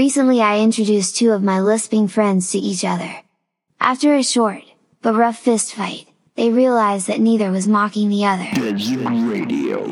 Recently I introduced two of my lisping friends to each other. After a short, but rough fist fight, they realized that neither was mocking the other. Radio,